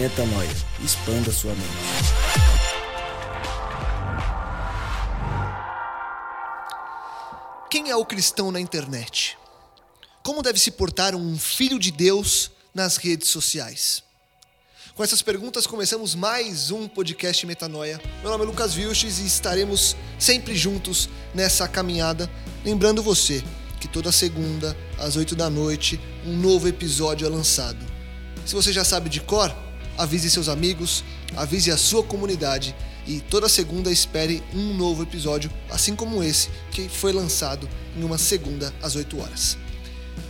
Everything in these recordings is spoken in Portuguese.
Metanoia. Expanda sua mente. Quem é o cristão na internet? Como deve se portar um filho de Deus nas redes sociais? Com essas perguntas começamos mais um podcast Metanoia. Meu nome é Lucas Vilches e estaremos sempre juntos nessa caminhada. Lembrando você que toda segunda, às 8 da noite, um novo episódio é lançado. Se você já sabe de cor, avise seus amigos, avise a sua comunidade e toda segunda espere um novo episódio, assim como esse que foi lançado em uma segunda às 8 horas.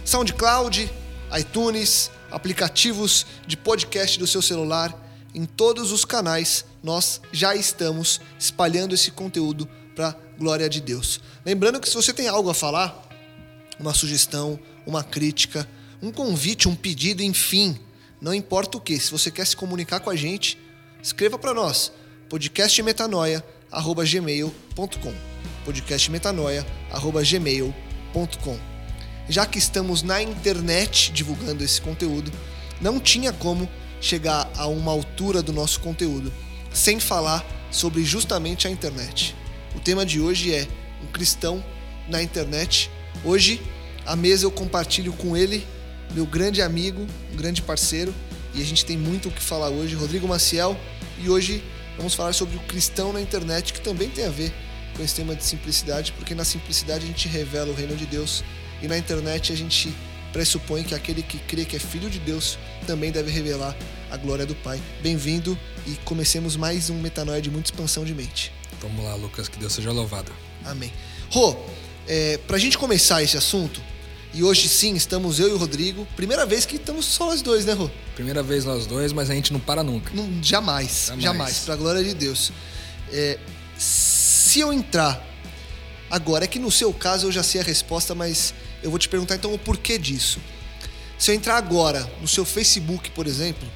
SoundCloud, iTunes, aplicativos de podcast do seu celular, em todos os canais nós já estamos espalhando esse conteúdo para glória de Deus. Lembrando que se você tem algo a falar, uma sugestão, uma crítica, um convite, um pedido, enfim, não importa o que, se você quer se comunicar com a gente, escreva para nós podcastmetanoia@gmail.com. podcastmetanoia@gmail.com. Já que estamos na internet divulgando esse conteúdo, não tinha como chegar a uma altura do nosso conteúdo sem falar sobre justamente a internet. O tema de hoje é um cristão na internet. Hoje, a mesa eu compartilho com ele, meu grande amigo, um grande parceiro, e a gente tem muito o que falar hoje, Rodrigo Maciel, e hoje vamos falar sobre o cristão na internet, que também tem a ver com esse tema de simplicidade, porque na simplicidade a gente revela o reino de Deus e na internet a gente pressupõe que aquele que crê que é filho de Deus também deve revelar a glória do Pai. Bem-vindo e comecemos mais um Metanoia de muita expansão de mente. Vamos lá, Lucas, que Deus seja louvado. Amém. Rô, é, pra gente começar esse assunto, e hoje sim estamos eu e o Rodrigo, primeira vez que estamos só nós dois, né, Rô? Primeira vez nós dois, mas a gente não para nunca. Não, jamais, jamais, jamais, pra glória de Deus. É, se eu entrar agora, é que no seu caso eu já sei a resposta, mas eu vou te perguntar então o porquê disso. Se eu entrar agora no seu Facebook, por exemplo,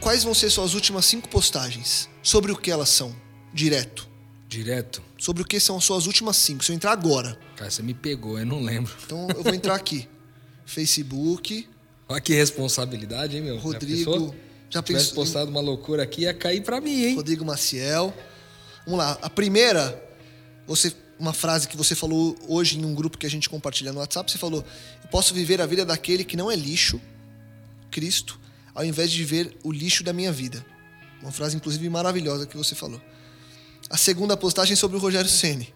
quais vão ser suas últimas cinco postagens? Sobre o que elas são? Direto. Direto? Sobre o que são suas últimas cinco? Se eu entrar agora. Cara, você me pegou, eu não lembro. Então eu vou entrar aqui. Facebook. Olha que responsabilidade, hein, meu? Rodrigo. Já, já pensou? Se tivesse postado uma loucura aqui, ia cair pra mim, hein? Rodrigo Maciel. Vamos lá. A primeira, você uma frase que você falou hoje em um grupo que a gente compartilha no WhatsApp. Você falou: Eu posso viver a vida daquele que não é lixo, Cristo, ao invés de viver o lixo da minha vida. Uma frase, inclusive, maravilhosa que você falou. A segunda postagem é sobre o Rogério Ceni,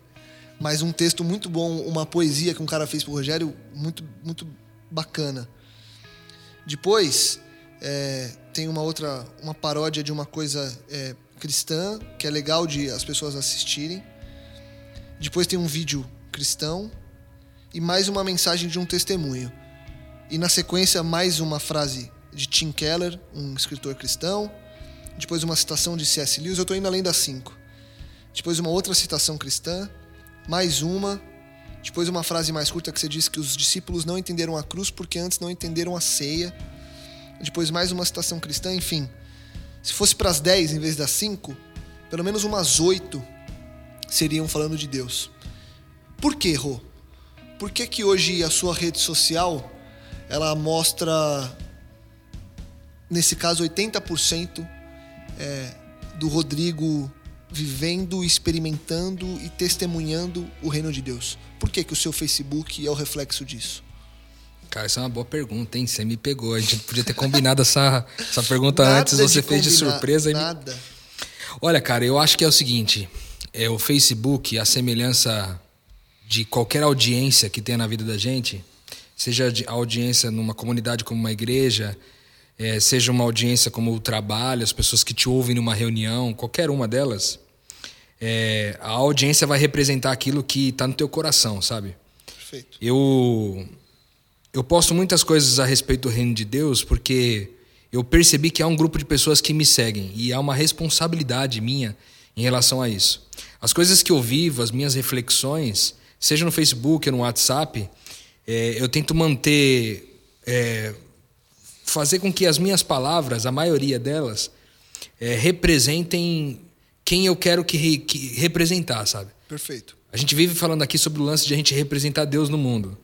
mas um texto muito bom, uma poesia que um cara fez pro Rogério, muito, muito bacana. Depois é, tem uma outra, uma paródia de uma coisa é, cristã que é legal de as pessoas assistirem. Depois tem um vídeo cristão e mais uma mensagem de um testemunho. E na sequência, mais uma frase de Tim Keller, um escritor cristão. Depois uma citação de C.S. Lewis, eu estou indo além das cinco. Depois uma outra citação cristã, mais uma. Depois uma frase mais curta que você diz que os discípulos não entenderam a cruz porque antes não entenderam a ceia. Depois mais uma citação cristã, enfim. Se fosse para as dez em vez das cinco, pelo menos umas oito seriam falando de Deus. Por que, Rô? Por que, que hoje a sua rede social ela mostra, nesse caso, 80% é, do Rodrigo vivendo, experimentando e testemunhando o reino de Deus? Por que, que o seu Facebook é o reflexo disso? Cara, essa é uma boa pergunta, hein? Você me pegou. A gente podia ter combinado essa, essa pergunta antes, você fez de surpresa. Nada. Olha, cara, eu acho que é o seguinte: é o Facebook, a semelhança de qualquer audiência que tenha na vida da gente, seja a audiência numa comunidade como uma igreja, é, seja uma audiência como o trabalho, as pessoas que te ouvem numa reunião, qualquer uma delas, é, a audiência vai representar aquilo que está no teu coração, sabe? Perfeito. Eu eu posto muitas coisas a respeito do reino de Deus porque eu percebi que há um grupo de pessoas que me seguem e há uma responsabilidade minha em relação a isso. As coisas que eu vivo, as minhas reflexões, seja no Facebook ou no WhatsApp, é, eu tento manter, é, fazer com que as minhas palavras, a maioria delas, é, representem quem eu quero que, que representar, sabe? Perfeito. A gente vive falando aqui sobre o lance de a gente representar Deus no mundo.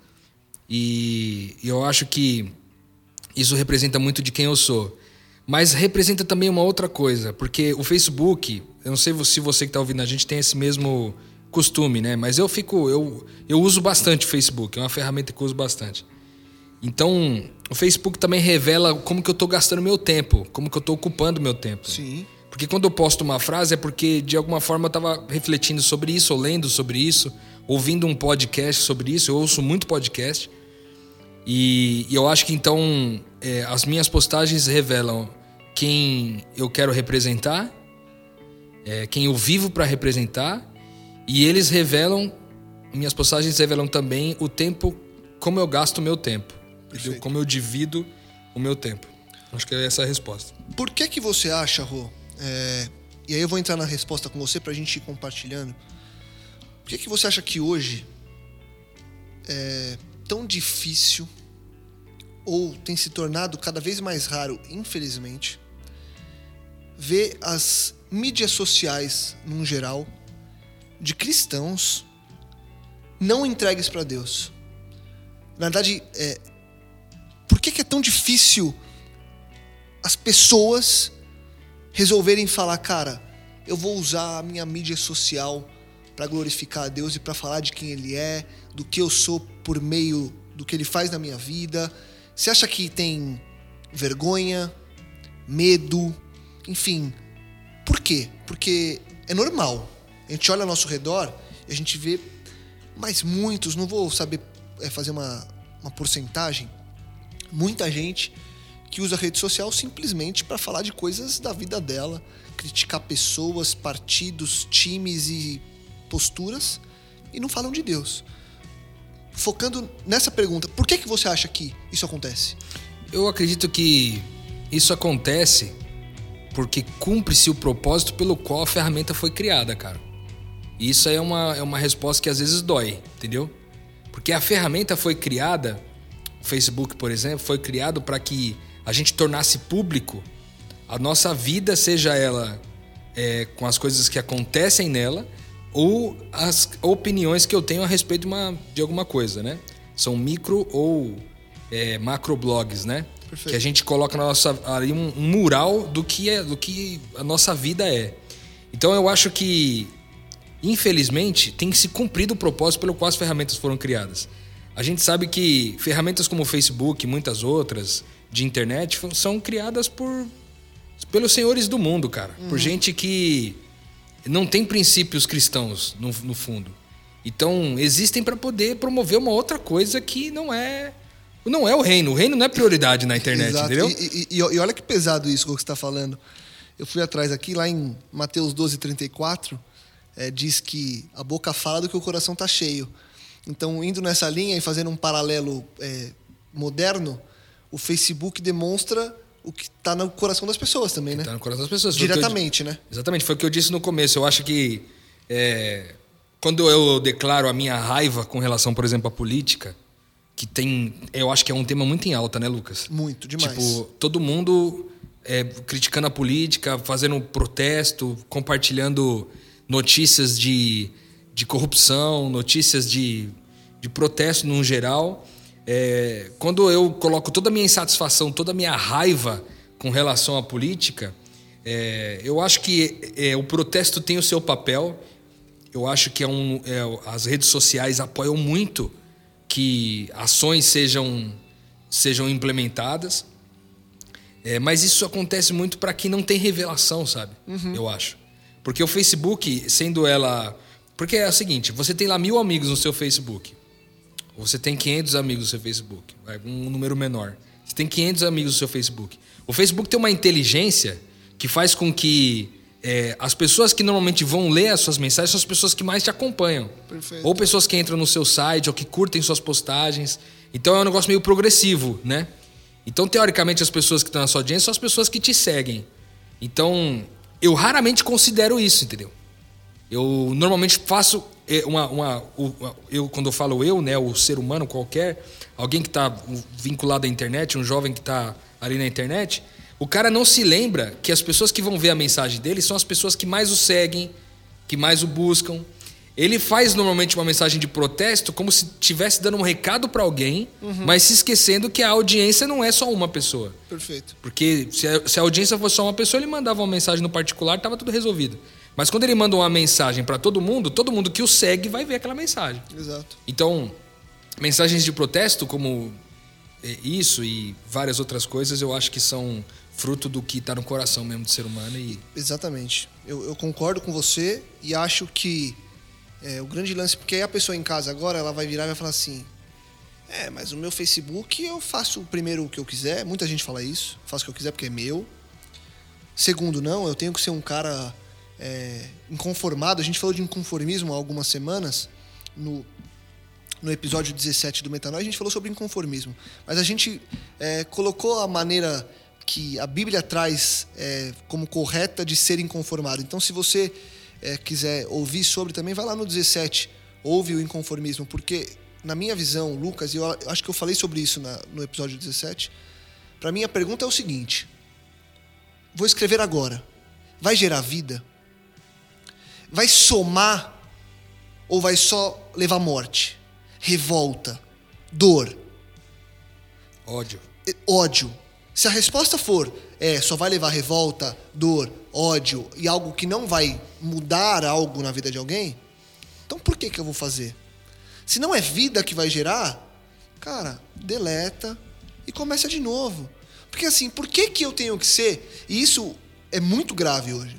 E eu acho que isso representa muito de quem eu sou. Mas representa também uma outra coisa, porque o Facebook, eu não sei se você que está ouvindo a gente tem esse mesmo costume, né? Mas eu fico, eu, eu uso bastante o Facebook, é uma ferramenta que eu uso bastante. Então, o Facebook também revela como que eu estou gastando meu tempo, como que eu estou ocupando meu tempo. Sim. Porque quando eu posto uma frase é porque de alguma forma eu estava refletindo sobre isso, ou lendo sobre isso, ouvindo um podcast sobre isso. Eu ouço muito podcast. E, e eu acho que então é, as minhas postagens revelam quem eu quero representar, é, quem eu vivo para representar e eles revelam, minhas postagens revelam também o tempo, como eu gasto o meu tempo. Entendeu? Como eu divido o meu tempo. Acho que é essa a resposta. Por que que você acha, Rô? É, e aí eu vou entrar na resposta com você pra gente ir compartilhando. Por que que você acha que hoje é tão difícil ou tem se tornado cada vez mais raro, infelizmente, ver as mídias sociais, num geral, de cristãos não entregues para Deus. Na verdade, é, por que, que é tão difícil as pessoas resolverem falar, cara, eu vou usar a minha mídia social para glorificar a Deus e para falar de quem Ele é, do que eu sou por meio do que Ele faz na minha vida. Você acha que tem vergonha, medo, enfim? Por quê? Porque é normal. A gente olha ao nosso redor e a gente vê, mas muitos, não vou saber é, fazer uma, uma porcentagem, muita gente que usa rede social simplesmente para falar de coisas da vida dela, criticar pessoas, partidos, times e posturas e não falam de Deus. Focando nessa pergunta, por que, que você acha que isso acontece? Eu acredito que isso acontece porque cumpre-se o propósito pelo qual a ferramenta foi criada, cara. E isso aí é uma, é uma resposta que às vezes dói, entendeu? Porque a ferramenta foi criada, Facebook, por exemplo, foi criado para que a gente tornasse público a nossa vida, seja ela é, com as coisas que acontecem nela ou as opiniões que eu tenho a respeito de, uma, de alguma coisa, né? São micro ou é, macro blogs, né? Perfeito. Que a gente coloca na nossa, ali um, um mural do que, é, do que a nossa vida é. Então eu acho que infelizmente, tem se cumprido o propósito pelo qual as ferramentas foram criadas. A gente sabe que ferramentas como o Facebook e muitas outras de internet são criadas por pelos senhores do mundo, cara. Uhum. Por gente que não tem princípios cristãos no, no fundo. Então, existem para poder promover uma outra coisa que não é não é o reino. O reino não é prioridade na internet, Exato. entendeu? E, e, e, olha que pesado isso que você está falando. Eu fui atrás aqui, lá em Mateus 12, 34, é, diz que a boca fala do que o coração está cheio. Então, indo nessa linha e fazendo um paralelo é, moderno, o Facebook demonstra o que está no coração das pessoas também, né? Está no coração das pessoas. Diretamente, eu, né? Exatamente, foi o que eu disse no começo. Eu acho que é, quando eu declaro a minha raiva com relação, por exemplo, à política, que tem, eu acho que é um tema muito em alta, né, Lucas? Muito, demais. Tipo, todo mundo é, criticando a política, fazendo protesto, compartilhando notícias de, de corrupção, notícias de, de protesto no geral. É, quando eu coloco toda a minha insatisfação, toda a minha raiva com relação à política, é, eu acho que é, o protesto tem o seu papel. Eu acho que é um, é, as redes sociais apoiam muito que ações sejam, sejam implementadas. É, mas isso acontece muito para quem não tem revelação, sabe? Uhum. Eu acho. Porque o Facebook, sendo ela. Porque é o seguinte: você tem lá mil amigos no seu Facebook. Ou você tem 500 amigos no seu Facebook. Um número menor. Você tem 500 amigos no seu Facebook. O Facebook tem uma inteligência que faz com que é, as pessoas que normalmente vão ler as suas mensagens são as pessoas que mais te acompanham. Perfeito. Ou pessoas que entram no seu site, ou que curtem suas postagens. Então é um negócio meio progressivo, né? Então, teoricamente, as pessoas que estão na sua audiência são as pessoas que te seguem. Então, eu raramente considero isso, entendeu? Eu normalmente faço é, uma. uma o- eu, quando eu falo eu, né, o ser humano qualquer, alguém que está vinculado à internet, um jovem que está ali na internet, o cara não se lembra que as pessoas que vão ver a mensagem dele são as pessoas que mais o seguem, que mais o buscam. Ele faz normalmente uma mensagem de protesto como se estivesse dando um recado para alguém, mas se esquecendo que a audiência não é só uma pessoa. Perfeito. Porque se a, se a audiência fosse só uma pessoa, ele mandava uma mensagem no particular, tava tudo resolvido. Mas quando ele manda uma mensagem para todo mundo, todo mundo que o segue vai ver aquela mensagem. Exato. Então, mensagens de protesto como eh, isso e várias outras coisas, eu acho que são fruto do que está no coração mesmo do ser humano e Exatamente. Eu, eu concordo com você e acho que é, o grande lance, porque aí a pessoa em casa agora, ela vai virar e vai falar assim: É, mas o meu Facebook eu faço primeiro o que eu quiser. Muita gente fala isso, faço o que eu quiser porque é meu. Segundo, não, eu tenho que ser um cara é, inconformado. A gente falou de inconformismo há algumas semanas no, no episódio 17 do Metanol, a gente falou sobre inconformismo. Mas a gente é, colocou a maneira que a Bíblia traz é, como correta de ser inconformado. Então, se você é, quiser ouvir sobre também, vai lá no 17, ouve o inconformismo, porque, na minha visão, Lucas, e eu acho que eu falei sobre isso na- no episódio 17, para mim a pergunta é o seguinte: vou escrever agora, vai gerar vida? Vai somar ou vai só levar morte, revolta, dor, ódio. ódio? Se a resposta for é, só vai levar revolta, dor, ódio e algo que não vai mudar algo na vida de alguém, então por que que eu vou fazer? Se não é vida que vai gerar, cara, deleta e começa de novo. Porque assim, por que que eu tenho que ser? E isso é muito grave hoje.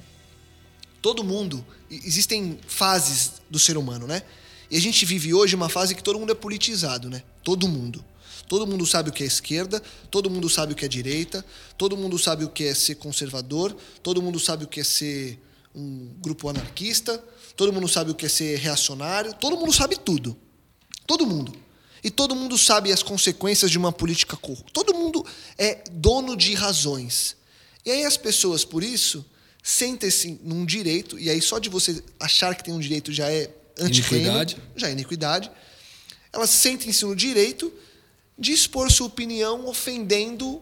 Todo mundo, existem fases do ser humano, né? E a gente vive hoje uma fase que todo mundo é politizado, né? Todo mundo. Todo mundo sabe o que é esquerda, todo mundo sabe o que é direita, todo mundo sabe o que é ser conservador, todo mundo sabe o que é ser um grupo anarquista, todo mundo sabe o que é ser reacionário, todo mundo sabe tudo. Todo mundo. E todo mundo sabe as consequências de uma política corrupta. Todo mundo é dono de razões. E aí as pessoas, por isso, sentem-se num direito, e aí só de você achar que tem um direito já é Iniquidade. já é iniquidade. Elas sentem-se no direito de expor sua opinião ofendendo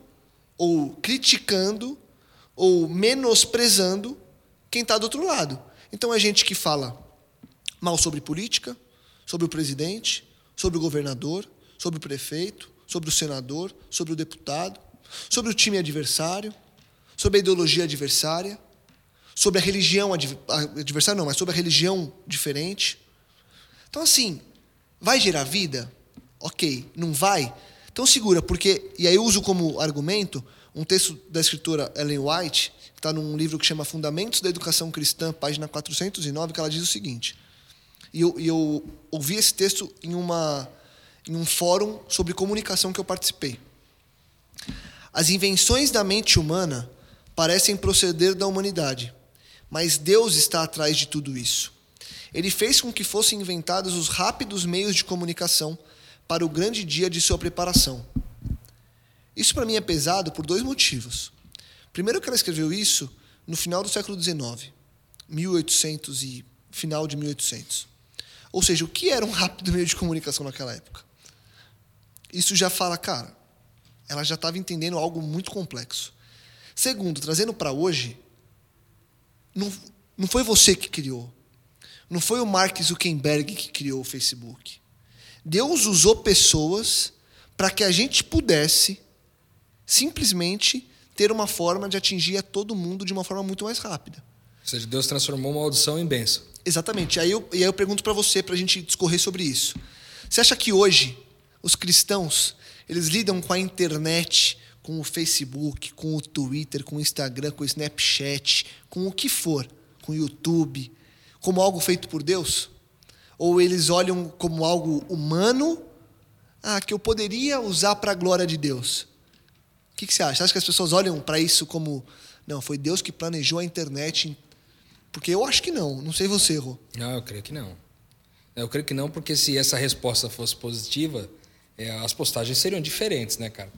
ou criticando ou menosprezando quem está do outro lado. Então é gente que fala mal sobre política, sobre o presidente, sobre o governador, sobre o prefeito, sobre o senador, sobre o deputado, sobre o time adversário, sobre a ideologia adversária, sobre a religião adversária, não, mas sobre a religião diferente. Então, assim, vai gerar vida? Ok. Não vai? Então segura, porque. E aí eu uso como argumento um texto da escritora Ellen White, que está num livro que chama Fundamentos da Educação Cristã, página 409, que ela diz o seguinte. E eu, e eu ouvi esse texto em, uma, em um fórum sobre comunicação que eu participei. As invenções da mente humana parecem proceder da humanidade, mas Deus está atrás de tudo isso. Ele fez com que fossem inventados os rápidos meios de comunicação para o grande dia de sua preparação. Isso para mim é pesado por dois motivos. Primeiro que ela escreveu isso no final do século XIX, 1800 e final de 1800. Ou seja, o que era um rápido meio de comunicação naquela época? Isso já fala, cara, ela já estava entendendo algo muito complexo. Segundo, trazendo para hoje, não, não foi você que criou. Não foi o Mark Zuckerberg que criou o Facebook. Deus usou pessoas para que a gente pudesse simplesmente ter uma forma de atingir a todo mundo de uma forma muito mais rápida. Ou seja, Deus transformou uma audição em bênção. Exatamente. Aí eu, e aí eu pergunto para você, para a gente discorrer sobre isso. Você acha que hoje os cristãos eles lidam com a internet, com o Facebook, com o Twitter, com o Instagram, com o Snapchat, com o que for, com o YouTube, como algo feito por Deus? Ou eles olham como algo humano, ah, que eu poderia usar para a glória de Deus? O que, que você acha? Você acha que as pessoas olham para isso como, não, foi Deus que planejou a internet? Porque eu acho que não, não sei você, Rô. Não, eu creio que não. Eu creio que não, porque se essa resposta fosse positiva, é, as postagens seriam diferentes, né, cara?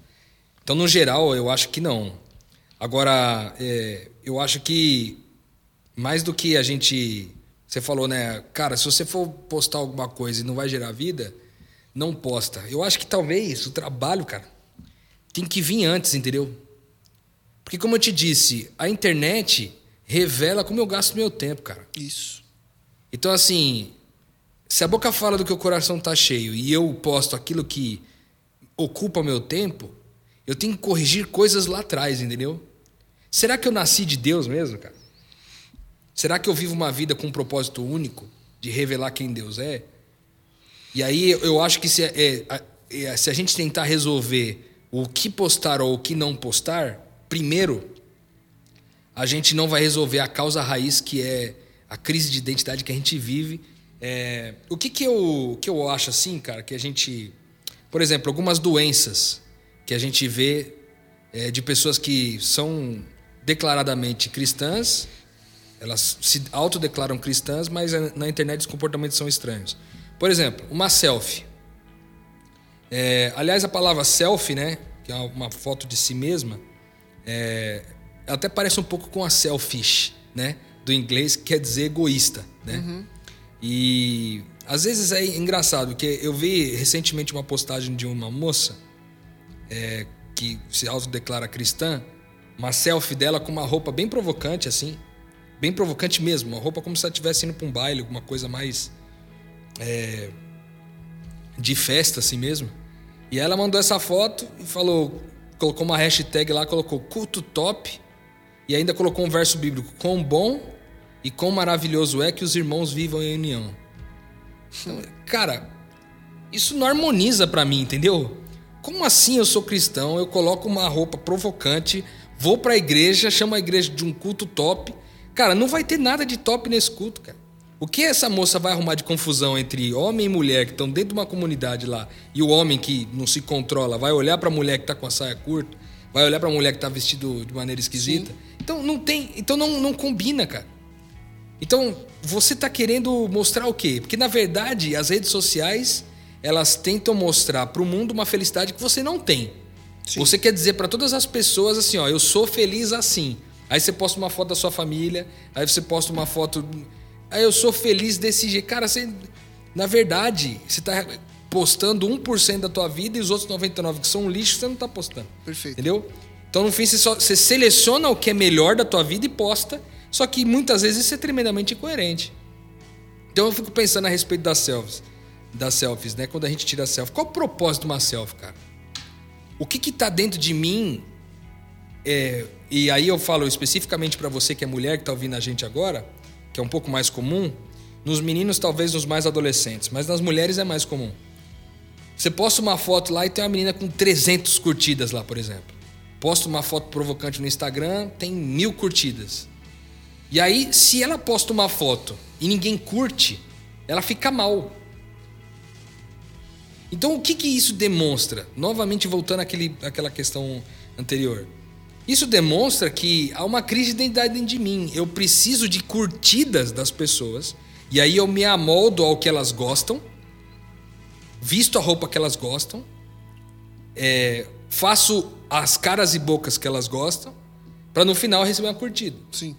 Então, no geral, eu acho que não. Agora, é, eu acho que mais do que a gente. Você falou, né? Cara, se você for postar alguma coisa e não vai gerar vida, não posta. Eu acho que talvez o trabalho, cara, tem que vir antes, entendeu? Porque, como eu te disse, a internet revela como eu gasto meu tempo, cara. Isso. Então, assim, se a boca fala do que o coração tá cheio e eu posto aquilo que ocupa meu tempo, eu tenho que corrigir coisas lá atrás, entendeu? Será que eu nasci de Deus mesmo, cara? Será que eu vivo uma vida com um propósito único de revelar quem Deus é? E aí eu acho que se, é, é, se a gente tentar resolver o que postar ou o que não postar, primeiro, a gente não vai resolver a causa raiz que é a crise de identidade que a gente vive é, o que, que, eu, que eu acho assim, cara, que a gente. Por exemplo, algumas doenças que a gente vê é, de pessoas que são declaradamente cristãs, elas se autodeclaram cristãs, mas na internet os comportamentos são estranhos. Por exemplo, uma selfie. É, aliás, a palavra selfie, né, que é uma foto de si mesma, é, até parece um pouco com a selfish, né, do inglês, que quer dizer egoísta, né? Uhum. E às vezes é engraçado, porque eu vi recentemente uma postagem de uma moça é, que se autodeclara cristã, uma selfie dela com uma roupa bem provocante, assim. Bem provocante mesmo, uma roupa como se ela estivesse indo para um baile, alguma coisa mais. É, de festa, assim mesmo. E ela mandou essa foto e falou, colocou uma hashtag lá, colocou culto top e ainda colocou um verso bíblico: quão bom e quão maravilhoso é que os irmãos vivam em união. Cara, isso não harmoniza para mim, entendeu? Como assim eu sou cristão, eu coloco uma roupa provocante, vou para a igreja, chamo a igreja de um culto top. Cara, não vai ter nada de top nesse culto, cara. O que essa moça vai arrumar de confusão entre homem e mulher que estão dentro de uma comunidade lá e o homem que não se controla vai olhar para a mulher que está com a saia curta, vai olhar para a mulher que está vestido de maneira esquisita? Sim. Então não tem, então não, não combina, cara. Então, você está querendo mostrar o quê? Porque na verdade, as redes sociais, elas tentam mostrar para o mundo uma felicidade que você não tem. Sim. Você quer dizer para todas as pessoas assim, ó, eu sou feliz assim. Aí você posta uma foto da sua família, aí você posta uma foto, aí eu sou feliz desse jeito. Cara, você na verdade, você está postando 1% da tua vida e os outros 99 que são lixo, você não está postando. Perfeito. Entendeu? Então, no fim, você, só, você seleciona o que é melhor da tua vida e posta só que muitas vezes isso é tremendamente incoerente. Então eu fico pensando a respeito das selfies, das selfies, né? Quando a gente tira selfie, qual o propósito de uma selfie, cara? O que que tá dentro de mim? É, e aí eu falo especificamente para você que é mulher que tá ouvindo a gente agora, que é um pouco mais comum, nos meninos talvez nos mais adolescentes, mas nas mulheres é mais comum. Você posta uma foto lá e tem uma menina com 300 curtidas lá, por exemplo. Posta uma foto provocante no Instagram, tem mil curtidas. E aí, se ela posta uma foto e ninguém curte, ela fica mal. Então, o que, que isso demonstra? Novamente, voltando àquele, àquela questão anterior. Isso demonstra que há uma crise de identidade dentro de mim. Eu preciso de curtidas das pessoas. E aí eu me amoldo ao que elas gostam. Visto a roupa que elas gostam. É, faço as caras e bocas que elas gostam. para no final receber uma curtida. Sim.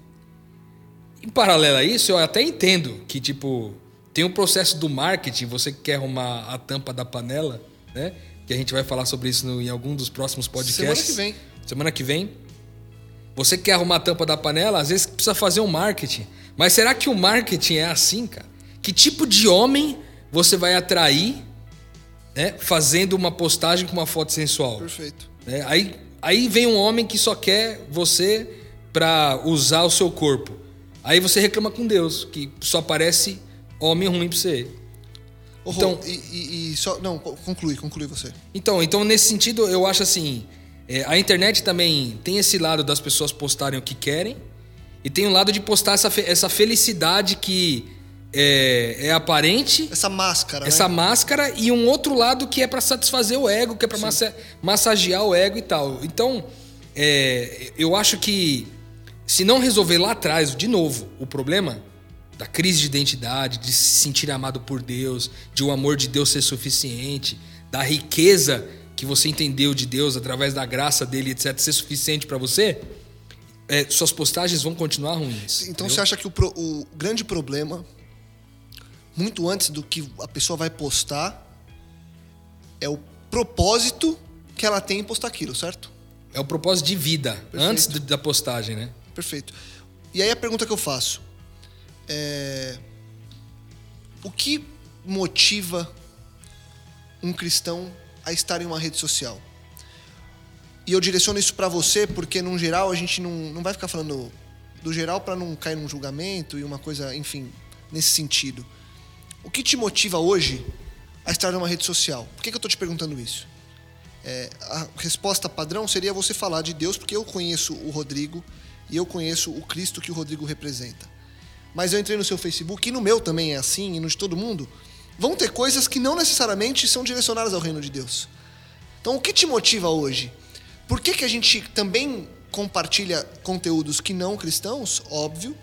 Em paralelo a isso, eu até entendo que, tipo, tem um processo do marketing, você quer arrumar a tampa da panela, né? Que a gente vai falar sobre isso no, em algum dos próximos podcasts. Semana que vem. Semana que vem. Você quer arrumar a tampa da panela, às vezes precisa fazer um marketing. Mas será que o marketing é assim, cara? Que tipo de homem você vai atrair né, fazendo uma postagem com uma foto sensual? Perfeito. É, aí, aí vem um homem que só quer você para usar o seu corpo. Aí você reclama com Deus, que só aparece homem ruim pra você. Oh, então, e, e, e, só. Não, conclui, conclui você. Então, então nesse sentido, eu acho assim. É, a internet também tem esse lado das pessoas postarem o que querem. E tem um lado de postar essa, fe- essa felicidade que é, é aparente, Essa máscara, essa né? máscara, e um outro lado que é pra satisfazer o ego, que é pra massa- massagear o ego e tal. Então, é, eu acho que se não resolver lá atrás, de novo, o problema da crise de identidade, de se sentir amado por Deus, de o amor de Deus ser suficiente, da riqueza que você entendeu de Deus através da graça dele, etc., ser suficiente pra você, é, suas postagens vão continuar ruins. Então entendeu? você acha que o, pro- o grande problema, muito antes do que a pessoa vai postar, é o propósito que ela tem em postar aquilo, certo? É o propósito de vida, antes de- da postagem, né? Perfeito. E aí a pergunta que eu faço é o que motiva um cristão a estar em uma rede social? E eu direciono isso pra você porque, num geral, a gente não, não vai ficar falando do geral pra não cair num julgamento e uma coisa, enfim, nesse sentido. O que te motiva hoje a estar numa rede social? Por que, que eu tô te perguntando isso? É, a resposta padrão seria você falar de Deus, porque eu conheço o Rodrigo e eu conheço o Cristo que o Rodrigo representa. Mas eu entrei no seu Facebook e no meu também é assim, e no de todo mundo. Vão ter coisas que não necessariamente são direcionadas ao reino de Deus. Então, o que te motiva hoje? Por que, que a gente também compartilha conteúdos que não cristãos? Óbvio.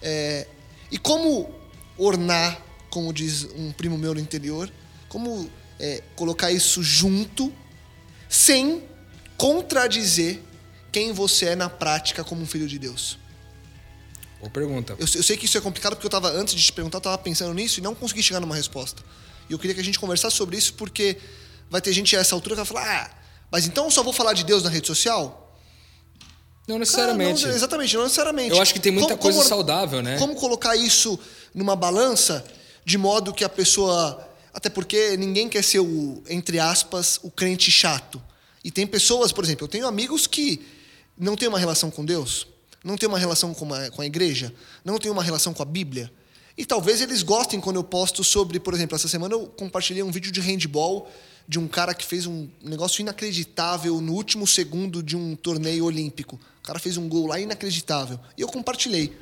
É, e como ornar, como diz um primo meu no interior, como é, colocar isso junto, sem contradizer quem você é na prática como um filho de Deus? Boa pergunta. Eu, eu sei que isso é complicado porque eu tava, antes de te perguntar, eu tava pensando nisso e não consegui chegar numa resposta. E eu queria que a gente conversasse sobre isso porque vai ter gente a essa altura que vai falar: ah, mas então eu só vou falar de Deus na rede social? Não necessariamente. Cara, não, exatamente, não necessariamente. Eu acho que tem muita coisa saudável, né? Como colocar isso numa balança de modo que a pessoa. Até porque ninguém quer ser o, entre aspas, o crente chato. E tem pessoas, por exemplo, eu tenho amigos que não têm uma relação com Deus, não têm uma relação com a, com a igreja, não têm uma relação com a Bíblia. E talvez eles gostem quando eu posto sobre, por exemplo, essa semana eu compartilhei um vídeo de handball de um cara que fez um negócio inacreditável no último segundo de um torneio olímpico. O cara fez um gol lá inacreditável. E eu compartilhei.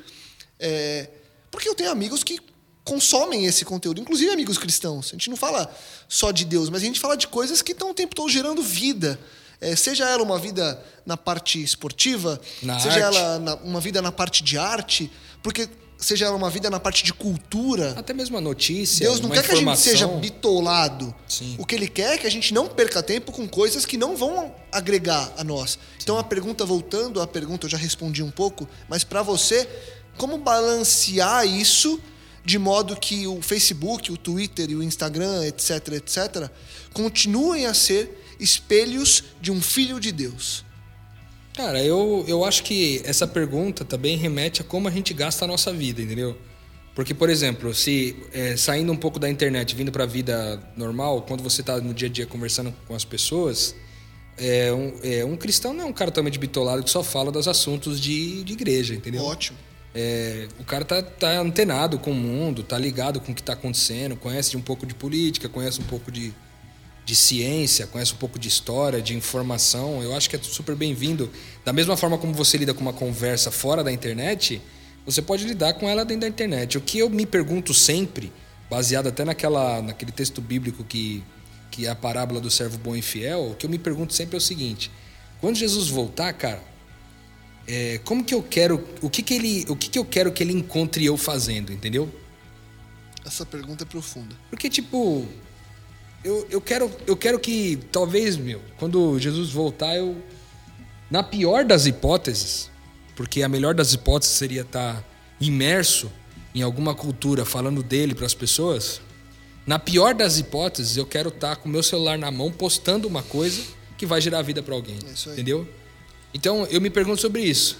É, porque eu tenho amigos que consomem esse conteúdo, inclusive amigos cristãos. A gente não fala só de Deus, mas a gente fala de coisas que estão o tempo todo gerando vida. É, seja ela uma vida na parte esportiva, Na seja arte. ela na- uma vida na parte de arte, porque seja ela uma vida na parte de cultura. Até mesmo a notícia. Deus não quer que a gente informação. seja bitolado. Sim. O que ele quer é que a gente não perca tempo com coisas que não vão agregar a nós. Então a pergunta voltando à pergunta, eu já respondi um pouco, mas para você, como balancear isso de modo que o Facebook, o Twitter e o Instagram, etc, etc, continuem a ser espelhos de um filho de Deus? Cara, eu, eu acho que essa pergunta também remete a como a gente gasta a nossa vida, entendeu? Porque, por exemplo, se é, saindo um pouco da internet, vindo para a vida normal, quando você tá no dia a dia conversando com as pessoas, é, um, é, um cristão não é um cara totalmente bitolado que só fala dos assuntos de, de igreja, entendeu? Ótimo. É, o cara tá, tá antenado com o mundo, tá ligado com o que tá acontecendo, conhece um pouco de política, conhece um pouco de, de ciência, conhece um pouco de história, de informação. Eu acho que é super bem-vindo. Da mesma forma como você lida com uma conversa fora da internet, você pode lidar com ela dentro da internet. O que eu me pergunto sempre, baseado até naquela, naquele texto bíblico que, que é a parábola do servo bom e fiel, o que eu me pergunto sempre é o seguinte: quando Jesus voltar, cara, é, como que eu quero, o que que ele, o que que eu quero que ele encontre eu fazendo, entendeu? Essa pergunta é profunda. Porque tipo, eu, eu quero, eu quero que talvez, meu, quando Jesus voltar, eu na pior das hipóteses, porque a melhor das hipóteses seria estar imerso em alguma cultura falando dele para as pessoas. Na pior das hipóteses, eu quero estar com o meu celular na mão postando uma coisa que vai gerar vida para alguém, É isso aí. entendeu? Então, eu me pergunto sobre isso.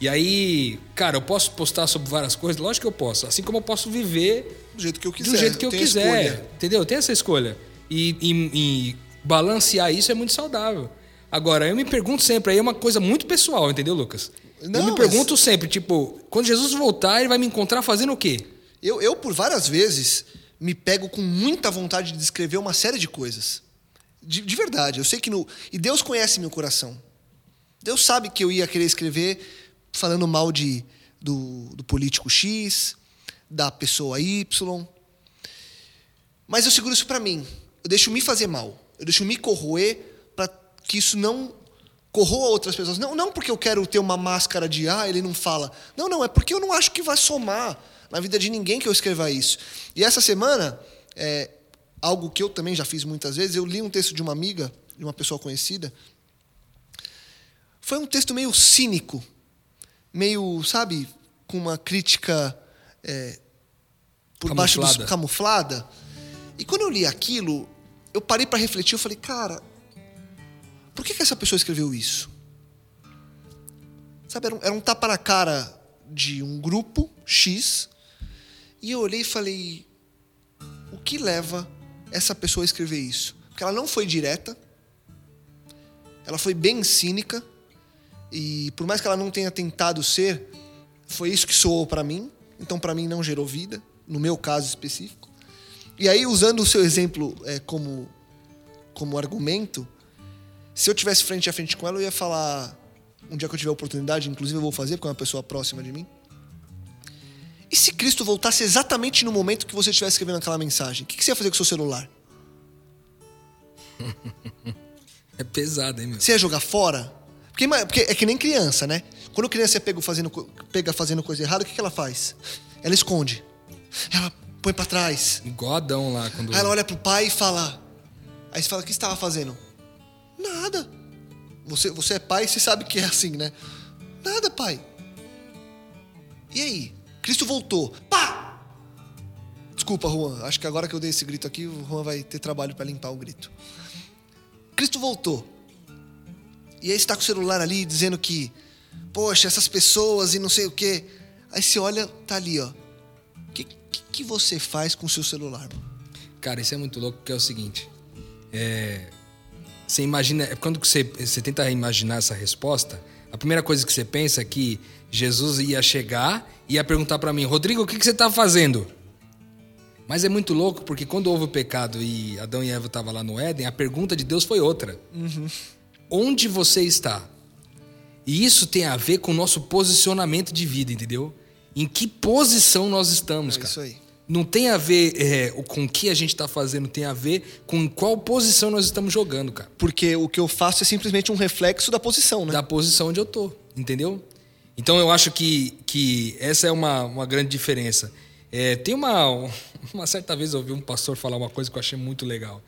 E aí, cara, eu posso postar sobre várias coisas? Lógico que eu posso. Assim como eu posso viver Do jeito que eu quiser. do jeito que eu tenho quiser. escolha. Entendeu? Tem essa escolha. E, e- e balancear isso é muito saudável. Agora, eu me pergunto sempre, aí é uma coisa muito pessoal, entendeu, Lucas? Não, eu me mas- pergunto sempre, tipo, quando Jesus voltar, ele vai me encontrar fazendo o quê? Eu, eu, por várias vezes, me pego com muita vontade de descrever uma série de coisas. De, de verdade. Eu sei que no. E Deus conhece meu coração. Deus sabe que eu ia querer escrever falando mal de do, do político X, da pessoa Y. Mas eu seguro isso para mim. Eu deixo me fazer mal. Eu deixo me corroer para que isso não corroa outras pessoas. Não, não porque eu quero ter uma máscara de ah, ele não fala. Não, não, é porque eu não acho que vai somar na vida de ninguém que eu escreva isso. E essa semana, é, algo que eu também já fiz muitas vezes, eu li um texto de uma amiga, de uma pessoa conhecida. Foi um texto meio cínico, meio, sabe, com uma crítica é, por baixo Camuflada. do camuflada. E quando eu li aquilo, eu parei para refletir, eu falei, cara, por que, que essa pessoa escreveu isso? Sabe, era um, era um tapa na cara de um grupo X, e eu olhei e falei, o que leva essa pessoa a escrever isso? Porque ela não foi direta, ela foi bem cínica, e por mais que ela não tenha tentado ser, foi isso que soou para mim, então para mim não gerou vida, no meu caso específico. E aí, usando o seu exemplo é, como, como argumento, se eu tivesse frente a frente com ela, eu ia falar. Um dia que eu tiver oportunidade, inclusive eu vou fazer, porque é uma pessoa próxima de mim. E se Cristo voltasse exatamente no momento que você estivesse escrevendo aquela mensagem? O que que você ia fazer com o seu celular? É pesado, hein, meu? Você ia jogar fora? Porque, porque é que nem criança, né? Quando criança é pego fazendo, pega fazendo coisa errada, o que, que ela faz? Ela esconde. Ela põe pra trás. Igual Adão lá, quando. Aí ela olha pro pai e fala. Aí você fala, o que você estava fazendo? Nada. Você, você é pai, você sabe que é assim, né? Nada, pai. E aí? Cristo voltou. Pá! Desculpa, Juan. Acho que agora que eu dei esse grito aqui, o Juan vai ter trabalho para limpar o grito. Cristo voltou. E aí você tá com o celular ali dizendo que, poxa, essas pessoas e não sei o quê. Aí você olha, tá ali, ó. O que, que, que você faz com o seu celular? Cara, isso é muito louco, porque é o seguinte. É, você imagina. é Quando você, você tenta imaginar essa resposta, a primeira coisa que você pensa é que Jesus ia chegar e ia perguntar pra mim, Rodrigo, o que, que você tá fazendo? Mas é muito louco, porque quando houve o pecado e Adão e Eva estavam lá no Éden, a pergunta de Deus foi outra. Onde você está? E isso tem a ver com o nosso posicionamento de vida, entendeu? Em que posição nós estamos, É cara. isso aí. Não tem a ver é, com o que a gente tá fazendo, tem a ver com qual posição nós estamos jogando, cara. Porque o que eu faço é simplesmente um reflexo da posição, né? Da posição onde eu tô, entendeu? Então eu acho que, que essa é uma, uma grande diferença. É, tem uma, uma certa vez eu ouvi um pastor falar uma coisa que eu achei muito legal.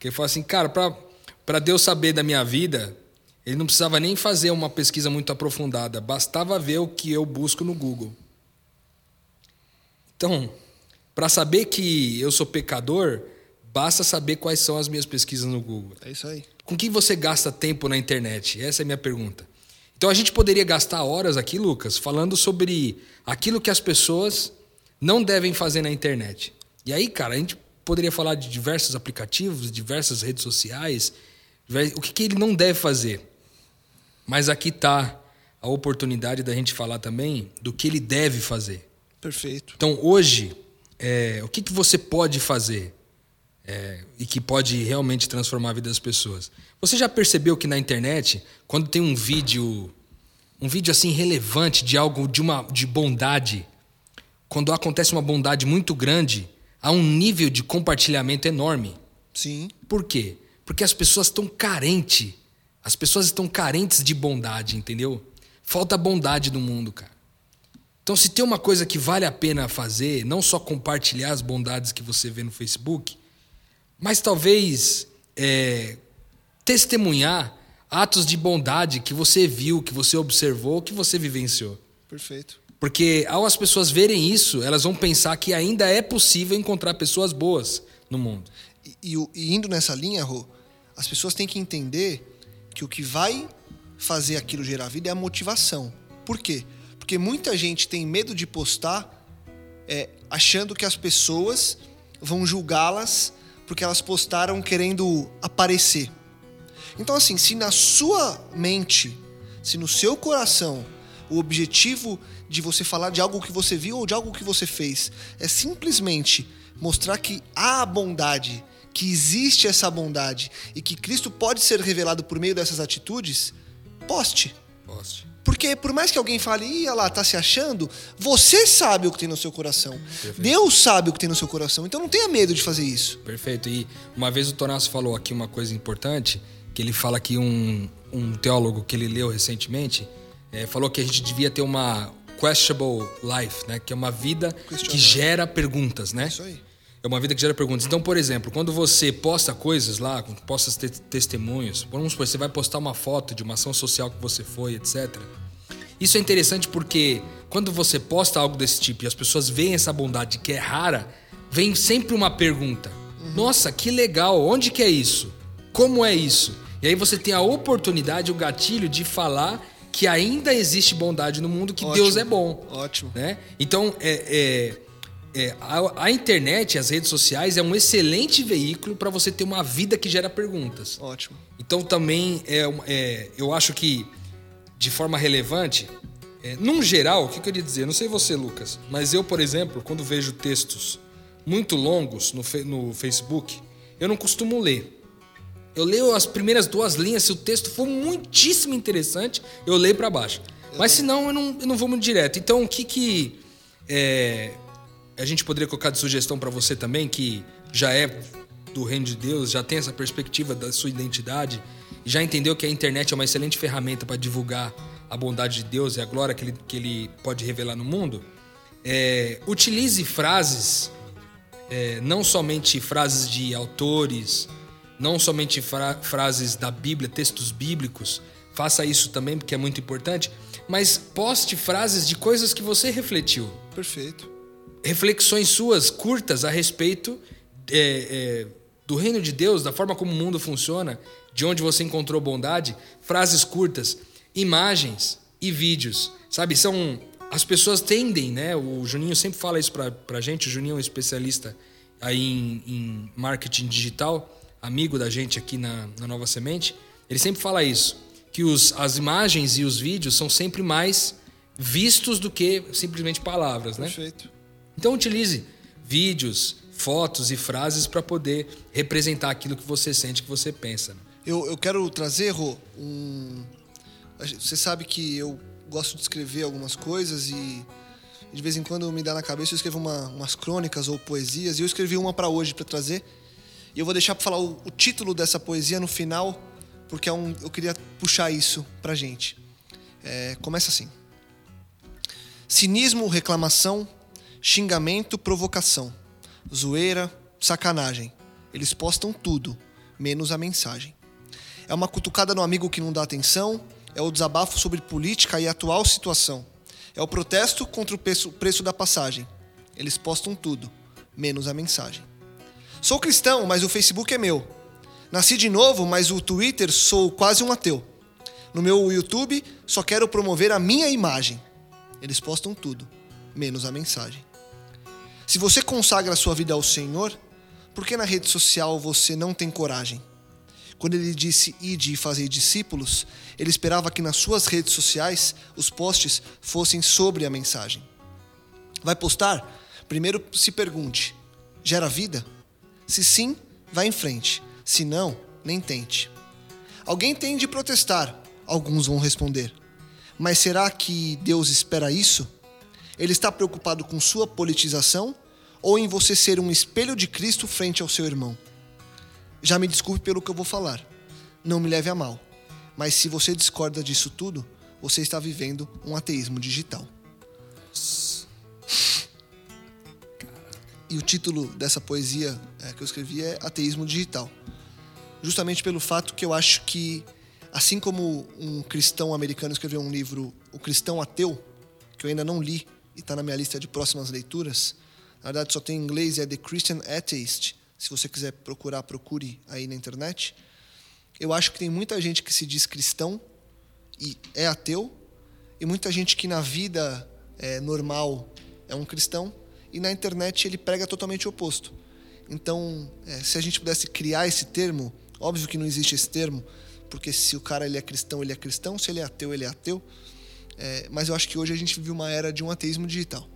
Que ele falou assim, cara, pra, pra Deus saber da minha vida, ele não precisava nem fazer uma pesquisa muito aprofundada, bastava ver o que eu busco no Google. Então, para saber que eu sou pecador, basta saber quais são as minhas pesquisas no Google. É isso aí. Com que você gasta tempo na internet? Essa é a minha pergunta. Então a gente poderia gastar horas aqui, Lucas, falando sobre aquilo que as pessoas não devem fazer na internet. E aí, cara, a gente poderia falar de diversos aplicativos, diversas redes sociais, o que, que ele não deve fazer. Mas aqui tá a oportunidade da gente falar também do que ele deve fazer. Perfeito. Então, hoje, é, o que, que você pode fazer é, e que pode realmente transformar a vida das pessoas? Você já percebeu que na internet, quando tem um vídeo, um vídeo assim relevante de algo de uma de bondade, quando acontece uma bondade muito grande, há um nível de compartilhamento enorme. Sim. Por quê? Porque as pessoas estão carentes. As pessoas estão carentes de bondade, entendeu? Falta bondade no mundo, cara. Então, se tem uma coisa que vale a pena fazer, não só compartilhar as bondades que você vê no Facebook, mas talvez é, testemunhar atos de bondade que você viu, que você observou, que você vivenciou. Perfeito. Porque ao as pessoas verem isso, elas vão pensar que ainda é possível encontrar pessoas boas no mundo. E, e e indo nessa linha, Rô, as pessoas têm que entender que o que vai fazer aquilo gerar vida é a motivação. Por quê? Porque muita gente tem medo de postar é, achando que as pessoas vão julgá-las porque elas postaram querendo aparecer. Então, assim, se na sua mente, se no seu coração, o objetivo de você falar de algo que você viu ou de algo que você fez é simplesmente mostrar que há bondade, que existe essa bondade e que Cristo pode ser revelado por meio dessas atitudes, poste. Poste. Porque por mais que alguém fale, Ih, olha lá, tá se achando, você sabe o que tem no seu coração. Deus sabe o que tem no seu coração. Então não tenha medo de fazer isso. Perfeito. E uma vez o Tonasso falou aqui uma coisa importante, que ele fala que um, um teólogo que ele leu recentemente eh, falou que a gente devia ter uma questionable life, né? Que é uma vida que gera perguntas, né? Isso aí. É uma vida que gera perguntas. Então, por exemplo, quando você posta coisas lá, posta te testemunhos, vamos supor, você vai postar uma foto de uma ação social que você foi, etc. Isso é interessante porque quando você posta algo desse tipo e as pessoas veem essa bondade que é rara, vem sempre uma pergunta. Nossa, que legal, onde que é isso? Como é isso? E aí você tem a oportunidade, o gatilho de falar que ainda existe bondade no mundo, que Ótimo. Deus é bom Ótimo. né? Então, é, é, é, a, a internet, as redes sociais, é um excelente veículo para você ter uma vida que gera perguntas. Ótimo. Então, também, é, é, eu acho que, de forma relevante, é, num geral, o que eu queria dizer? Não sei você, Lucas, mas eu, por exemplo, quando vejo textos muito longos no, no Facebook, eu não costumo ler. Eu leio as primeiras duas linhas, se o texto for muitíssimo interessante, eu leio para baixo. Mas se não, eu não, eu não vou muito direto. Então, o que que é, a gente poderia colocar de sugestão para você também, que já é do reino de Deus, já tem essa perspectiva da sua identidade, já entendeu que a internet é uma excelente ferramenta para divulgar a bondade de Deus e a glória que ele, que ele pode revelar no mundo? É, utilize frases é, não somente frases de autores, não somente fra- frases da Bíblia, textos bíblicos, faça isso também porque é muito importante, mas poste frases de coisas que você refletiu, Perfeito. Reflexões suas curtas a respeito é, é, do reino de Deus, da forma como o mundo funciona, de onde você encontrou bondade, frases curtas, imagens e vídeos, sabe? São as pessoas tendem, né? O Juninho sempre fala isso pra, pra gente. O Juninho é um especialista aí em, em marketing digital, amigo da gente aqui na, na Nova Semente. Ele sempre fala isso, que os, as imagens e os vídeos são sempre mais vistos do que simplesmente palavras, né? Perfeito. Então utilize vídeos, fotos e frases para poder representar aquilo que você sente, que você pensa. né? Eu, eu quero trazer, Rô, um. Você sabe que eu gosto de escrever algumas coisas e de vez em quando me dá na cabeça eu escrevo uma- umas crônicas ou poesias e eu escrevi uma para hoje para trazer. E eu vou deixar para falar o, o título dessa poesia no final, porque é um, eu queria puxar isso pra gente. É, começa assim: Cinismo, reclamação, xingamento, provocação, zoeira, sacanagem. Eles postam tudo, menos a mensagem. É uma cutucada no amigo que não dá atenção, é o desabafo sobre política e atual situação. É o protesto contra o preço da passagem. Eles postam tudo, menos a mensagem. Sou cristão, mas o Facebook é meu. Nasci de novo, mas o Twitter sou quase um ateu. No meu YouTube, só quero promover a minha imagem. Eles postam tudo, menos a mensagem. Se você consagra a sua vida ao Senhor, por que na rede social você não tem coragem? Quando ele disse ide e fazei discípulos, ele esperava que nas suas redes sociais os posts fossem sobre a mensagem. Vai postar? Primeiro se pergunte: gera vida? Se sim, vá em frente. Se não, nem tente. Alguém tem de protestar, alguns vão responder. Mas será que Deus espera isso? Ele está preocupado com sua politização ou em você ser um espelho de Cristo frente ao seu irmão? Já me desculpe pelo que eu vou falar. Não me leve a mal. Mas se você discorda disso tudo, você está vivendo um ateísmo digital. E o título dessa poesia é, que eu escrevi é Ateísmo Digital. Justamente pelo fato que eu acho que, assim como um cristão americano escreveu um livro, O Cristão Ateu, que eu ainda não li e está na minha lista de próximas leituras, na verdade só tem em inglês, é The Christian Atheist. Se você quiser procurar, procure aí na internet. Eu acho que tem muita gente que se diz cristão e é ateu, e muita gente que na vida é, normal é um cristão, e na internet ele prega totalmente o oposto. Então, é, se a gente pudesse criar esse termo, óbvio que não existe esse termo, porque se o cara ele é cristão, ele é cristão, se ele é ateu, ele é ateu. É, mas eu acho que hoje a gente vive uma era de um ateísmo digital.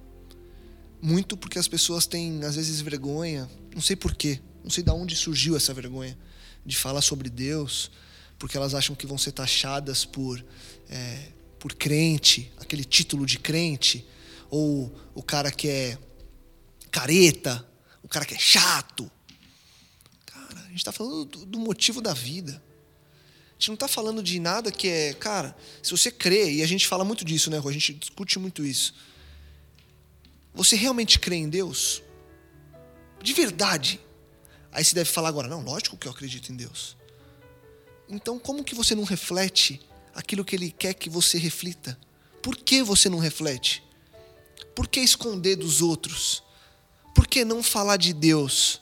Muito porque as pessoas têm, às vezes, vergonha, não sei porquê, não sei de onde surgiu essa vergonha de falar sobre Deus, porque elas acham que vão ser taxadas por é, por crente, aquele título de crente, ou o cara que é careta, o cara que é chato. Cara, a gente está falando do, do motivo da vida. Gente não está falando de nada que é, cara, se você crê, e a gente fala muito disso, né, Rô? A gente discute muito isso. Você realmente crê em Deus? De verdade. Aí você deve falar agora, não, lógico que eu acredito em Deus. Então, como que você não reflete aquilo que Ele quer que você reflita? Por que você não reflete? Por que esconder dos outros? Por que não falar de Deus?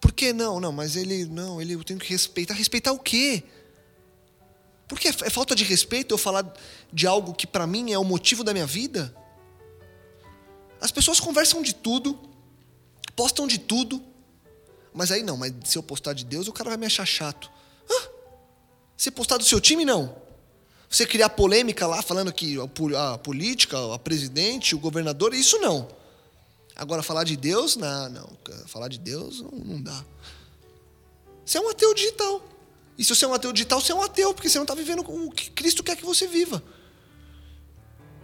Por que não? Não, mas ele não, ele eu tenho que respeitar. Respeitar o quê? Porque é falta de respeito eu falar de algo que para mim é o motivo da minha vida? As pessoas conversam de tudo, postam de tudo, mas aí não, mas se eu postar de Deus, o cara vai me achar chato. Hã? Você postar do seu time, não. Você criar polêmica lá, falando que a política, a presidente, o governador, isso não. Agora, falar de Deus, não, não. Falar de Deus não, não dá. Você é um ateu digital. E se você é um ateu digital, você é um ateu, porque você não está vivendo o que Cristo quer que você viva.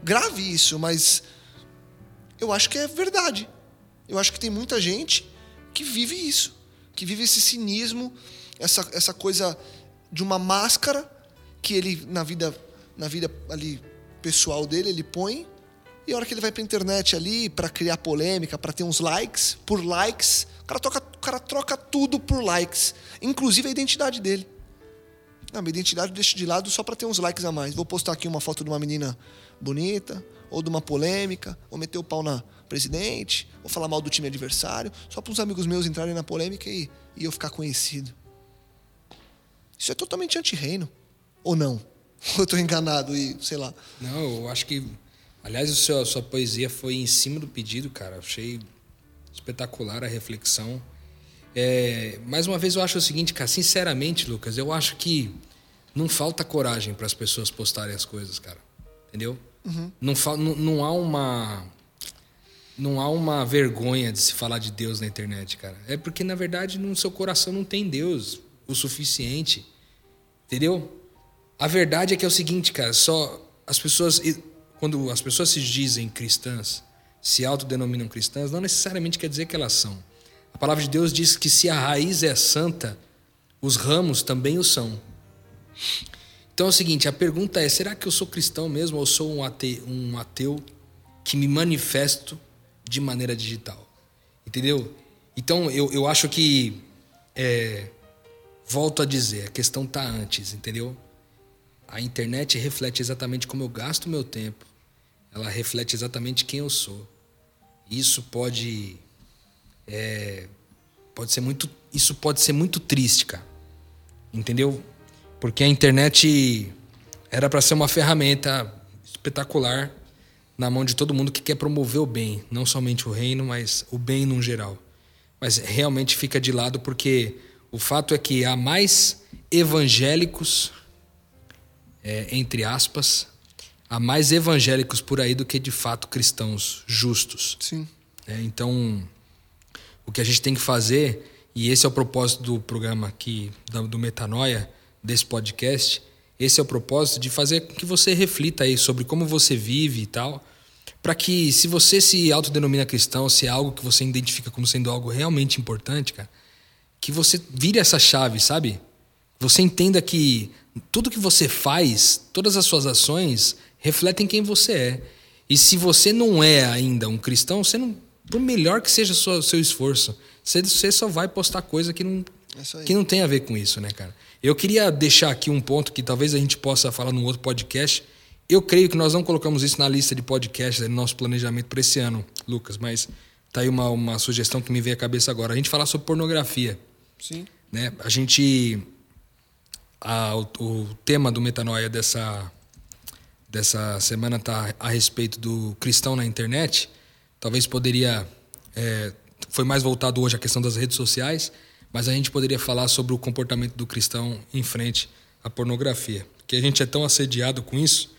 Grave isso, mas eu acho que é verdade. Eu acho que tem muita gente que vive isso, que vive esse cinismo, essa, essa coisa de uma máscara que ele na vida na vida ali pessoal dele ele põe e a hora que ele vai para internet ali para criar polêmica, para ter uns likes, por likes, o cara, troca, o cara troca tudo por likes, inclusive a identidade dele. A minha identidade eu deixo de lado só para ter uns likes a mais. Vou postar aqui uma foto de uma menina bonita, ou de uma polêmica, ou meter o pau na presidente, ou falar mal do time adversário, só para os amigos meus entrarem na polêmica e, e eu ficar conhecido. Isso é totalmente anti-reino. Ou não? Ou eu estou enganado e sei lá. Não, eu acho que. Aliás, a sua, a sua poesia foi em cima do pedido, cara. Achei espetacular a reflexão. É, mais uma vez, eu acho o seguinte, cara. Sinceramente, Lucas, eu acho que não falta coragem para as pessoas postarem as coisas, cara. Entendeu? Uhum. Não, não, não há uma não há uma vergonha de se falar de Deus na internet, cara. É porque, na verdade, no seu coração não tem Deus o suficiente. Entendeu? A verdade é que é o seguinte, cara, só as pessoas quando as pessoas se dizem cristãs, se autodenominam cristãs, não necessariamente quer dizer que elas são. A palavra de Deus diz que se a raiz é santa, os ramos também o são. Então é o seguinte, a pergunta é: será que eu sou cristão mesmo ou sou um ateu, um ateu que me manifesto de maneira digital. Entendeu? Então eu, eu acho que. É, volto a dizer, a questão está antes, entendeu? A internet reflete exatamente como eu gasto meu tempo. Ela reflete exatamente quem eu sou. Isso pode. É, pode ser muito. Isso pode ser muito triste, cara. Entendeu? Porque a internet era para ser uma ferramenta espetacular na mão de todo mundo que quer promover o bem, não somente o reino, mas o bem no geral. Mas realmente fica de lado porque o fato é que há mais evangélicos, é, entre aspas, há mais evangélicos por aí do que de fato cristãos justos. Sim. É, então, o que a gente tem que fazer, e esse é o propósito do programa aqui, do Metanoia, desse podcast, esse é o propósito de fazer com que você reflita aí sobre como você vive e tal, para que se você se autodenomina cristão, se é algo que você identifica como sendo algo realmente importante, cara, que você vire essa chave, sabe? Você entenda que tudo que você faz, todas as suas ações refletem quem você é. E se você não é ainda um cristão, você não, por melhor que seja o seu esforço, você só vai postar coisa que não, é que não tem a ver com isso, né, cara? Eu queria deixar aqui um ponto que talvez a gente possa falar num outro podcast. Eu creio que nós não colocamos isso na lista de podcasts no nosso planejamento para esse ano, Lucas, mas tá aí uma, uma sugestão que me veio à cabeça agora. A gente falar sobre pornografia. Sim. Né? A gente. A, o, o tema do Metanoia dessa, dessa semana tá a respeito do cristão na internet. Talvez poderia. É, foi mais voltado hoje à questão das redes sociais mas a gente poderia falar sobre o comportamento do cristão em frente à pornografia. Que a gente é tão assediado com isso,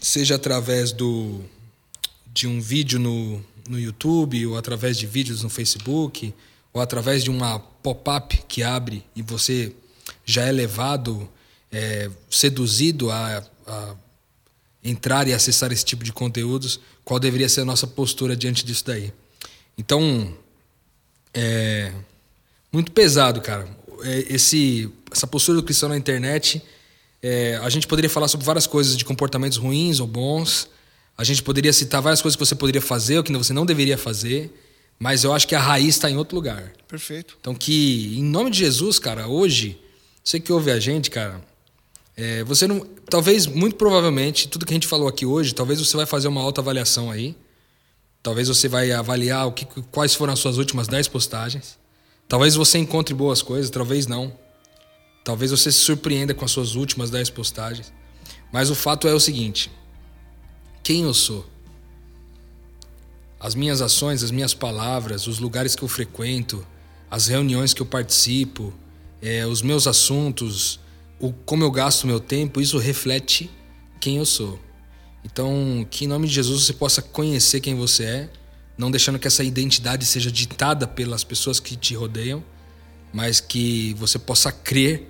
seja através do, de um vídeo no, no YouTube, ou através de vídeos no Facebook, ou através de uma pop-up que abre e você já é levado, é, seduzido a, a entrar e acessar esse tipo de conteúdos, qual deveria ser a nossa postura diante disso daí. Então, é muito pesado, cara. É, esse, essa postura do cristão na internet, é, a gente poderia falar sobre várias coisas de comportamentos ruins ou bons. A gente poderia citar várias coisas que você poderia fazer ou que você não deveria fazer. Mas eu acho que a raiz está em outro lugar. Perfeito. Então, que em nome de Jesus, cara, hoje, você que ouve a gente, cara, é, você não. Talvez, muito provavelmente, tudo que a gente falou aqui hoje, talvez você vai fazer uma autoavaliação aí. Talvez você vai avaliar o que, quais foram as suas últimas 10 postagens. Talvez você encontre boas coisas, talvez não. Talvez você se surpreenda com as suas últimas 10 postagens. Mas o fato é o seguinte: quem eu sou? As minhas ações, as minhas palavras, os lugares que eu frequento, as reuniões que eu participo, é, os meus assuntos, o, como eu gasto meu tempo, isso reflete quem eu sou. Então, que em nome de Jesus você possa conhecer quem você é, não deixando que essa identidade seja ditada pelas pessoas que te rodeiam, mas que você possa crer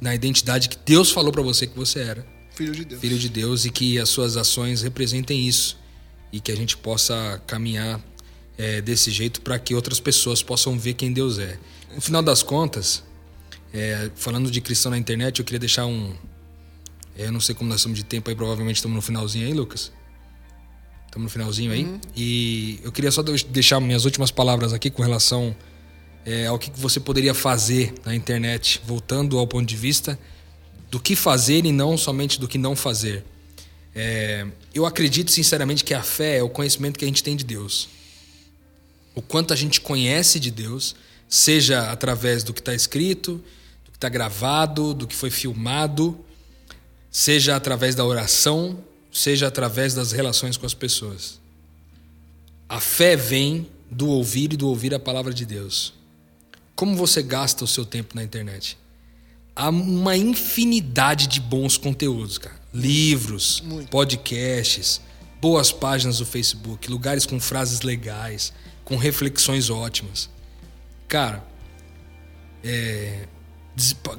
na identidade que Deus falou para você que você era. Filho de Deus. Filho de Deus e que as suas ações representem isso e que a gente possa caminhar é, desse jeito para que outras pessoas possam ver quem Deus é. No final das contas, é, falando de cristão na internet, eu queria deixar um. É, eu não sei como nós estamos de tempo aí, provavelmente estamos no finalzinho aí, Lucas. Estamos no finalzinho aí. Uhum. E eu queria só deixar minhas últimas palavras aqui com relação é, ao que você poderia fazer na internet, voltando ao ponto de vista do que fazer e não somente do que não fazer. É, eu acredito sinceramente que a fé é o conhecimento que a gente tem de Deus. O quanto a gente conhece de Deus, seja através do que está escrito, está gravado, do que foi filmado, seja através da oração, seja através das relações com as pessoas. A fé vem do ouvir e do ouvir a palavra de Deus. Como você gasta o seu tempo na internet? Há uma infinidade de bons conteúdos, cara livros, Muito. podcasts, boas páginas do Facebook, lugares com frases legais, com reflexões ótimas. Cara, é,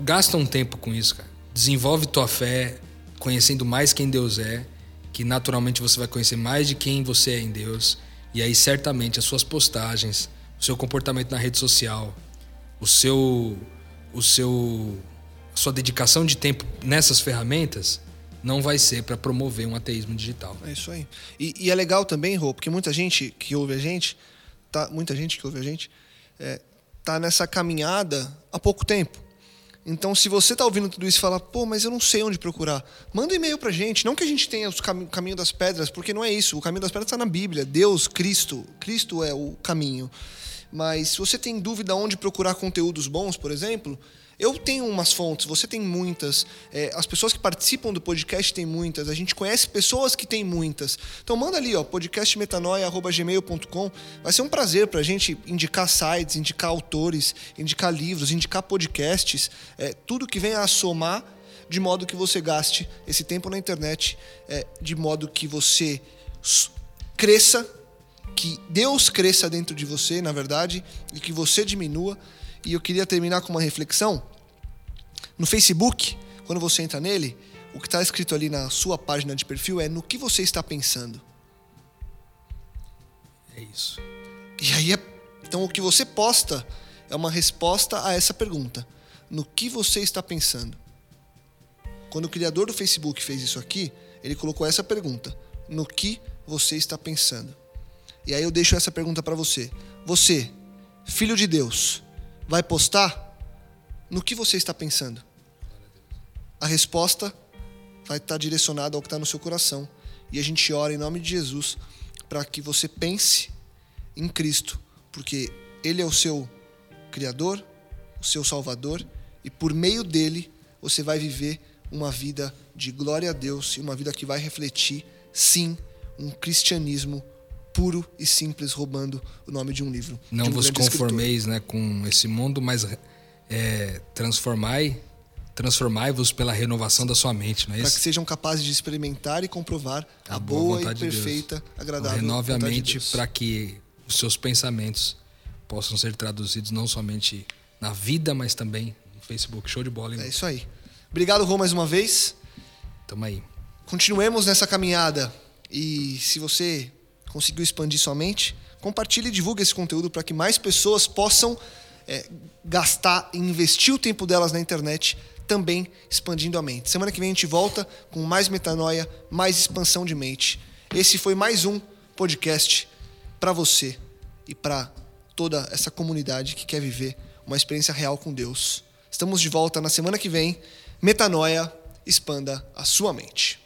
gasta um tempo com isso, cara. Desenvolve tua fé, conhecendo mais quem Deus é, que naturalmente você vai conhecer mais de quem você é em Deus. E aí, certamente, as suas postagens, o seu comportamento na rede social, o seu, o seu, a sua dedicação de tempo nessas ferramentas não vai ser para promover um ateísmo digital. É isso aí. E, e, é legal também, Rô, porque muita gente que ouve a gente, tá, muita gente que ouve a gente, é, tá nessa caminhada há pouco tempo. Então, se você está ouvindo tudo isso e fala, pô, mas eu não sei onde procurar, manda um e-mail para gente. Não que a gente tenha o cam caminho das pedras, porque não é isso. O caminho das pedras está na Bíblia. Deus, Cristo, Cristo é o caminho. Mas se você tem dúvida onde procurar conteúdos bons, por exemplo, eu tenho umas fontes, você tem muitas. É, as pessoas que participam do podcast têm muitas. A gente conhece pessoas que têm muitas. Então manda ali, ó, podcastmetanoia.gmail.com. Vai ser um prazer para a gente indicar sites, indicar autores, indicar livros, indicar podcasts, é, tudo que venha a somar de modo que você gaste esse tempo na internet, é, de modo que você cresça, que Deus cresça dentro de você, na verdade, e que você diminua. E eu queria terminar com uma reflexão no Facebook, quando você entra nele, o que está escrito ali na sua página de perfil é no que você está pensando. É isso. E aí, é... então o que você posta é uma resposta a essa pergunta: no que você está pensando? Quando o criador do Facebook fez isso aqui, ele colocou essa pergunta: no que você está pensando? E aí eu deixo essa pergunta para você. Você, filho de Deus, vai postar? no que você está pensando? A resposta vai estar direcionada ao que está no seu coração. E a gente ora em nome de Jesus para que você pense em Cristo, porque Ele é o seu Criador, o seu Salvador, e por meio dele você vai viver uma vida de glória a Deus e uma vida que vai refletir, sim, um cristianismo puro e simples, roubando o nome de um livro. Não um vos conformeis né, com esse mundo, mas é, transformai transformai-vos pela renovação da sua mente, não é isso? Para que sejam capazes de experimentar e comprovar a, a boa, boa e perfeita, de agradável então, Renove a mente de para que os seus pensamentos possam ser traduzidos não somente na vida, mas também no Facebook. Show de bola, hein? É isso aí. Obrigado, Rô, mais uma vez. Tamo aí. continuemos nessa caminhada. E se você conseguiu expandir sua mente, compartilhe e divulgue esse conteúdo para que mais pessoas possam é, gastar e investir o tempo delas na internet também expandindo a mente. Semana que vem a gente volta com mais metanoia, mais expansão de mente. Esse foi mais um podcast para você e para toda essa comunidade que quer viver uma experiência real com Deus. Estamos de volta na semana que vem. Metanoia, expanda a sua mente.